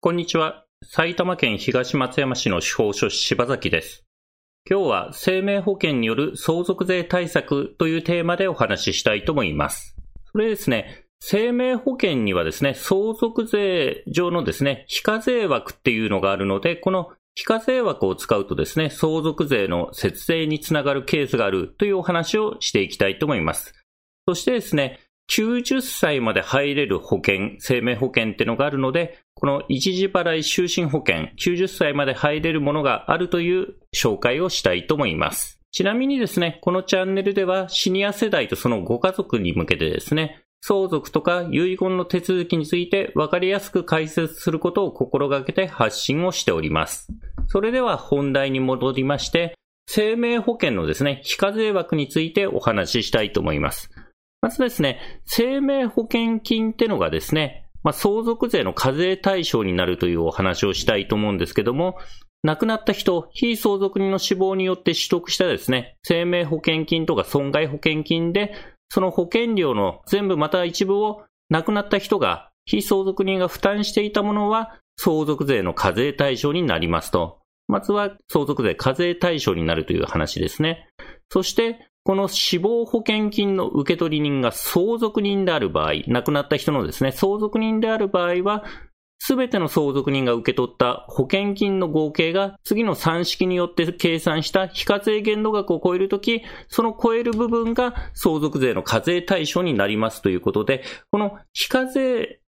こんにちは。埼玉県東松山市の司法書士柴崎です。今日は生命保険による相続税対策というテーマでお話ししたいと思います。それですね、生命保険にはですね、相続税上のですね、非課税枠っていうのがあるので、この非課税枠を使うとですね、相続税の節税につながるケースがあるというお話をしていきたいと思います。そしてですね、90歳まで入れる保険、生命保険っていうのがあるので、この一時払い就寝保険、90歳まで入れるものがあるという紹介をしたいと思います。ちなみにですね、このチャンネルではシニア世代とそのご家族に向けてですね、相続とか遺言の手続きについて分かりやすく解説することを心がけて発信をしております。それでは本題に戻りまして、生命保険のですね、非課税枠についてお話ししたいと思います。まずですね、生命保険金ってのがですね、まあ、相続税の課税対象になるというお話をしたいと思うんですけども、亡くなった人、非相続人の死亡によって取得したですね、生命保険金とか損害保険金で、その保険料の全部また一部を亡くなった人が、非相続人が負担していたものは、相続税の課税対象になりますと。まずは相続税課税対象になるという話ですね。そして、この死亡保険金の受取人が相続人である場合、亡くなった人のですね、相続人である場合は、すべての相続人が受け取った保険金の合計が次の算式によって計算した非課税限度額を超えるとき、その超える部分が相続税の課税対象になりますということで、この非課税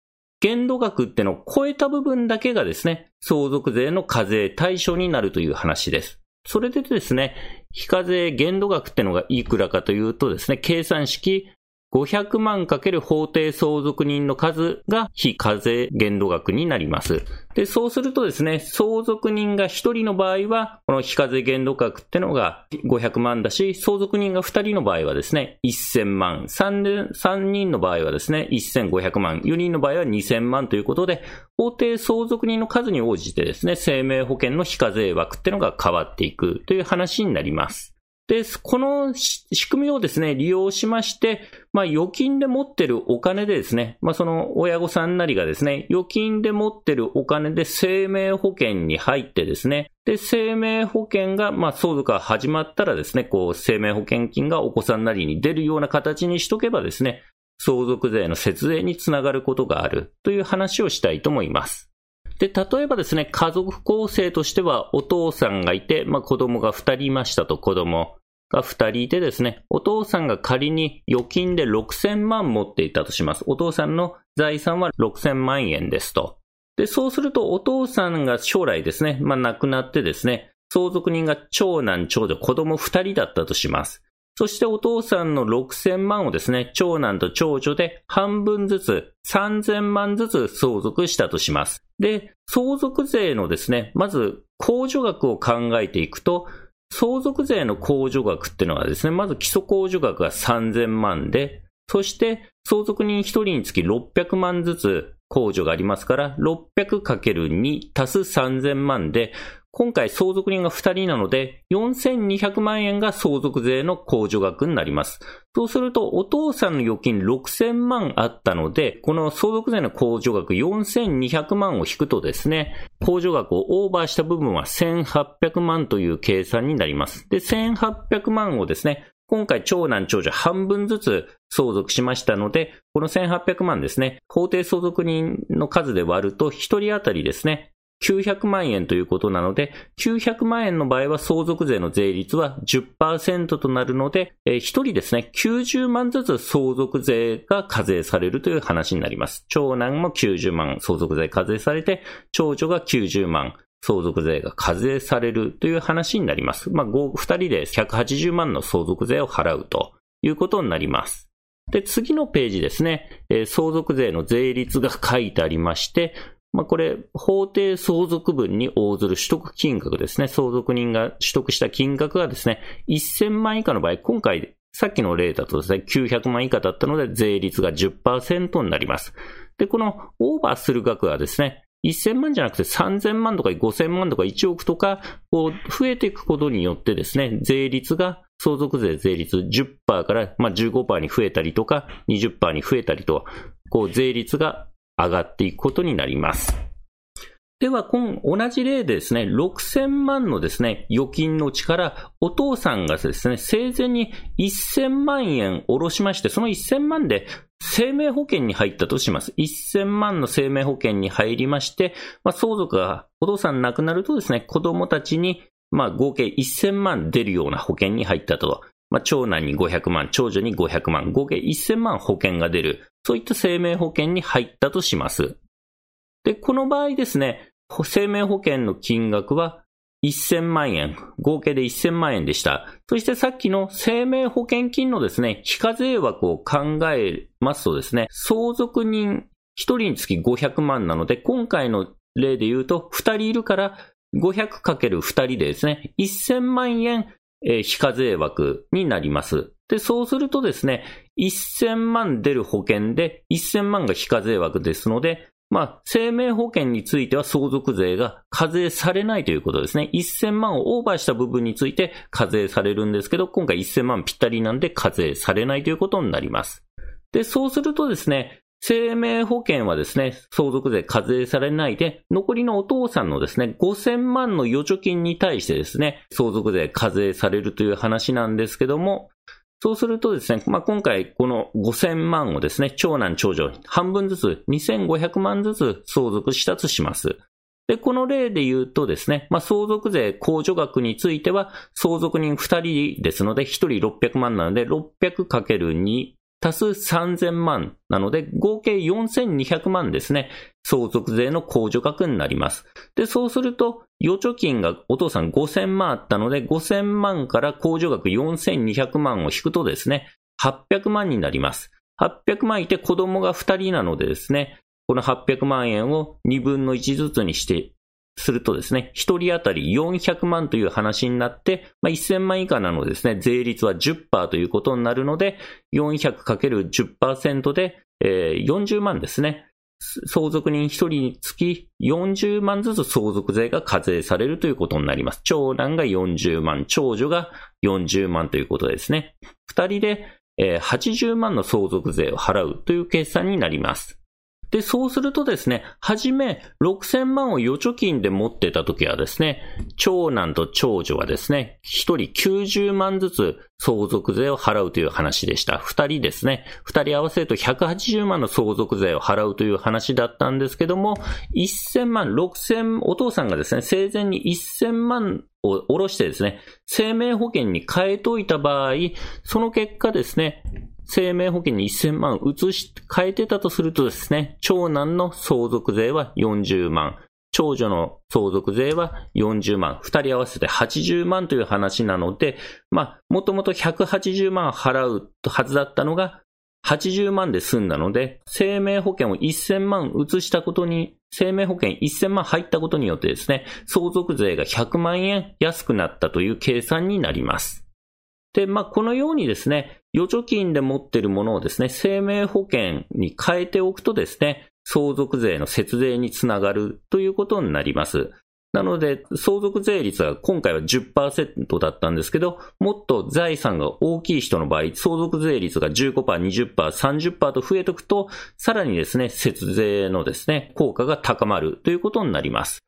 限度額ってのを超えた部分だけがですね、相続税の課税対象になるという話です。それでですね、非課税限度額ってのがいくらかというとですね、計算式500万かける法定相続人の数が非課税限度額になります。で、そうするとですね、相続人が1人の場合は、この非課税限度額ってのが500万だし、相続人が2人の場合はですね、1000万、3, 3人の場合はですね、1500万、4人の場合は2000万ということで、法定相続人の数に応じてですね、生命保険の非課税枠ってのが変わっていくという話になります。で、この仕組みをですね、利用しまして、まあ、預金で持ってるお金でですね、まあ、その親御さんなりがですね、預金で持ってるお金で生命保険に入ってですね、で、生命保険が、まあ、相続が始まったらですね、こう、生命保険金がお子さんなりに出るような形にしとけばですね、相続税の節税につながることがあるという話をしたいと思います。で、例えばですね、家族構成としてはお父さんがいて、まあ、子供が2人いましたと子供。が2人いてですね、お父さんが仮に預金で6000万持っていたとします。お父さんの財産は6000万円ですと。で、そうするとお父さんが将来ですね、まあ亡くなってですね、相続人が長男、長女、子供2人だったとします。そしてお父さんの6000万をですね、長男と長女で半分ずつ3000万ずつ相続したとします。で、相続税のですね、まず控除額を考えていくと、相続税の控除額っていうのはですね、まず基礎控除額が3000万で、そして相続人1人につき600万ずつ控除がありますから、600×2 足す3000万で、今回相続人が2人なので、4200万円が相続税の控除額になります。そうすると、お父さんの預金6000万あったので、この相続税の控除額4200万を引くとですね、控除額をオーバーした部分は1800万という計算になります。で、1800万をですね、今回長男長女半分ずつ相続しましたので、この1800万ですね、法定相続人の数で割ると1人当たりですね、900万円ということなので、900万円の場合は相続税の税率は10%となるので、えー、1人ですね、90万ずつ相続税が課税されるという話になります。長男も90万相続税課税されて、長女が90万相続税が課税されるという話になります。まあ、2人で180万の相続税を払うということになります。で、次のページですね、えー、相続税の税率が書いてありまして、まあ、これ、法定相続分に応ずる取得金額ですね。相続人が取得した金額がですね、1000万以下の場合、今回、さっきの例だとですね、900万以下だったので、税率が10%になります。で、このオーバーする額はですね、1000万じゃなくて3000万とか5000万とか1億とか、こう、増えていくことによってですね、税率が、相続税税率10%から、まあ、15%に増えたりとか、20%に増えたりと、こう、税率が上がっていくことになります。では、今、同じ例でですね、6000万のですね、預金のうちから、お父さんがですね、生前に1000万円下ろしまして、その1000万で生命保険に入ったとします。1000万の生命保険に入りまして、まあ、相続がお父さん亡くなるとですね、子供たちに、まあ、合計1000万出るような保険に入ったと。まあ、長男に500万、長女に500万、合計1000万保険が出る。そういった生命保険に入ったとします。で、この場合ですね、生命保険の金額は1000万円、合計で1000万円でした。そしてさっきの生命保険金のですね、非課税枠を考えますとですね、相続人1人につき500万なので、今回の例で言うと、2人いるから 500×2 人でですね、1000万円、非課税枠になります。で、そうするとですね、1000万出る保険で1000万が非課税枠ですので、まあ、生命保険については相続税が課税されないということですね。1000万をオーバーした部分について課税されるんですけど、今回1000万ぴったりなんで課税されないということになります。で、そうするとですね、生命保険はですね、相続税課税されないで、残りのお父さんのですね、5000万の預貯金に対してですね、相続税課税されるという話なんですけども、そうするとですね、まあ、今回この5000万をですね、長男長女半分ずつ2500万ずつ相続したとします。で、この例で言うとですね、まあ、相続税控除額については、相続人2人ですので、1人600万なので、600×2 足す3000万なので、合計4200万ですね。相続税の控除額になります。で、そうすると、預貯金がお父さん5000万あったので、5000万から控除額4200万を引くとですね、800万になります。800万いて子供が2人なのでですね、この800万円を2分の1ずつにしてするとですね、1人当たり400万という話になって、まあ、1000万以下なのですね、税率は10%ということになるので、400×10% で、えー、40万ですね。相続人1人につき40万ずつ相続税が課税されるということになります。長男が40万、長女が40万ということですね。2人で、えー、80万の相続税を払うという計算になります。で、そうするとですね、はじめ6000万を預貯金で持ってた時はですね、長男と長女はですね、1人90万ずつ相続税を払うという話でした。2人ですね、2人合わせると180万の相続税を払うという話だったんですけども、1000万、6000、お父さんがですね、生前に1000万を下ろしてですね、生命保険に変えといた場合、その結果ですね、生命保険に1000万移し、変えてたとするとですね、長男の相続税は40万、長女の相続税は40万、二人合わせて80万という話なので、まあ、もともと180万払うはずだったのが、80万で済んだので、生命保険を1000万移したことに、生命保険1000万入ったことによってですね、相続税が100万円安くなったという計算になります。で、まあ、このようにですね、預貯金で持っているものをですね、生命保険に変えておくとですね、相続税の節税につながるということになります。なので、相続税率は今回は10%だったんですけど、もっと財産が大きい人の場合、相続税率が15%、20%、30%と増えておくと、さらにですね、節税のですね、効果が高まるということになります。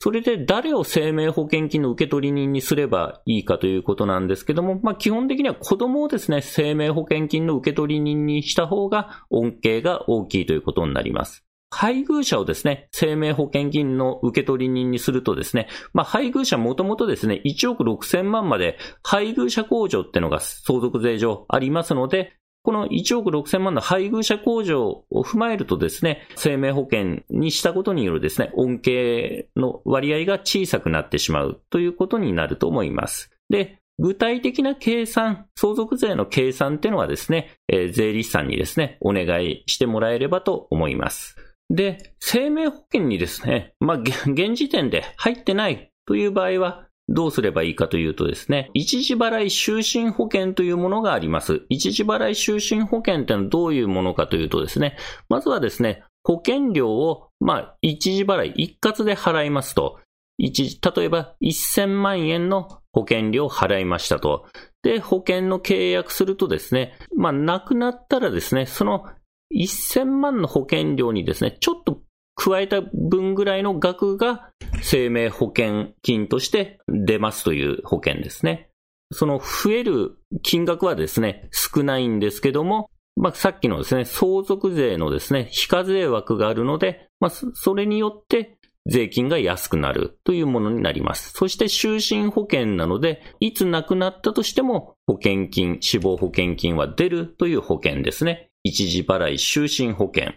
それで誰を生命保険金の受取人にすればいいかということなんですけども、まあ、基本的には子供をですね、生命保険金の受取人にした方が恩恵が大きいということになります。配偶者をですね、生命保険金の受取人にするとですね、まあ、配偶者もともとですね、1億6000万まで配偶者控除ってのが相続税上ありますので、この1億6000万の配偶者控除を踏まえるとですね、生命保険にしたことによるですね、恩恵の割合が小さくなってしまうということになると思います。で、具体的な計算、相続税の計算っていうのはですね、えー、税理士さんにですね、お願いしてもらえればと思います。で、生命保険にですね、まあ、現時点で入ってないという場合は、どうすればいいかというとですね、一時払い就寝保険というものがあります。一時払い就寝保険ってのはどういうものかというとですね、まずはですね、保険料を、まあ、一時払い一括で払いますと、一例えば1000万円の保険料を払いましたと。で、保険の契約するとですね、まあ、亡くなったらですね、その1000万の保険料にですね、ちょっと加えた分ぐらいの額が生命保険金として出ますという保険ですね。その増える金額はですね、少ないんですけども、まあ、さっきのですね、相続税のですね、非課税枠があるので、まあ、それによって税金が安くなるというものになります。そして就寝保険なので、いつ亡くなったとしても保険金、死亡保険金は出るという保険ですね。一時払い就寝保険。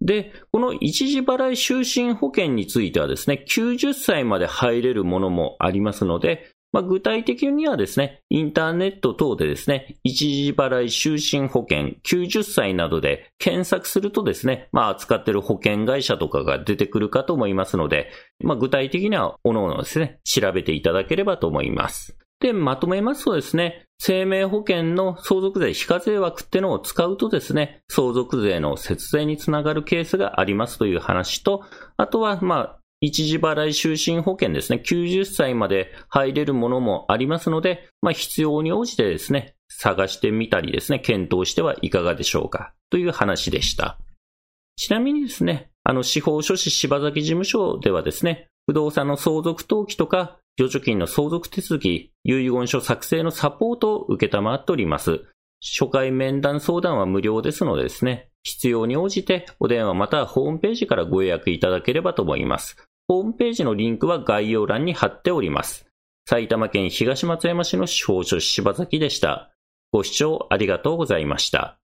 で、この一時払い就寝保険についてはですね、90歳まで入れるものもありますので、まあ、具体的にはですね、インターネット等でですね、一時払い就寝保険90歳などで検索するとですね、まあ、扱っている保険会社とかが出てくるかと思いますので、まあ、具体的には各々ですね、調べていただければと思います。で、まとめますとですね、生命保険の相続税非課税枠ってのを使うとですね、相続税の節税につながるケースがありますという話と、あとは、まあ、一時払い就寝保険ですね、90歳まで入れるものもありますので、まあ、必要に応じてですね、探してみたりですね、検討してはいかがでしょうか、という話でした。ちなみにですね、あの、司法書士柴崎事務所ではですね、不動産の相続登記とか、預貯金の相続手続き、遺言書作成のサポートを受けたまっております。初回面談相談は無料ですのでですね、必要に応じてお電話またはホームページからご予約いただければと思います。ホームページのリンクは概要欄に貼っております。埼玉県東松山市の司法書柴崎でした。ご視聴ありがとうございました。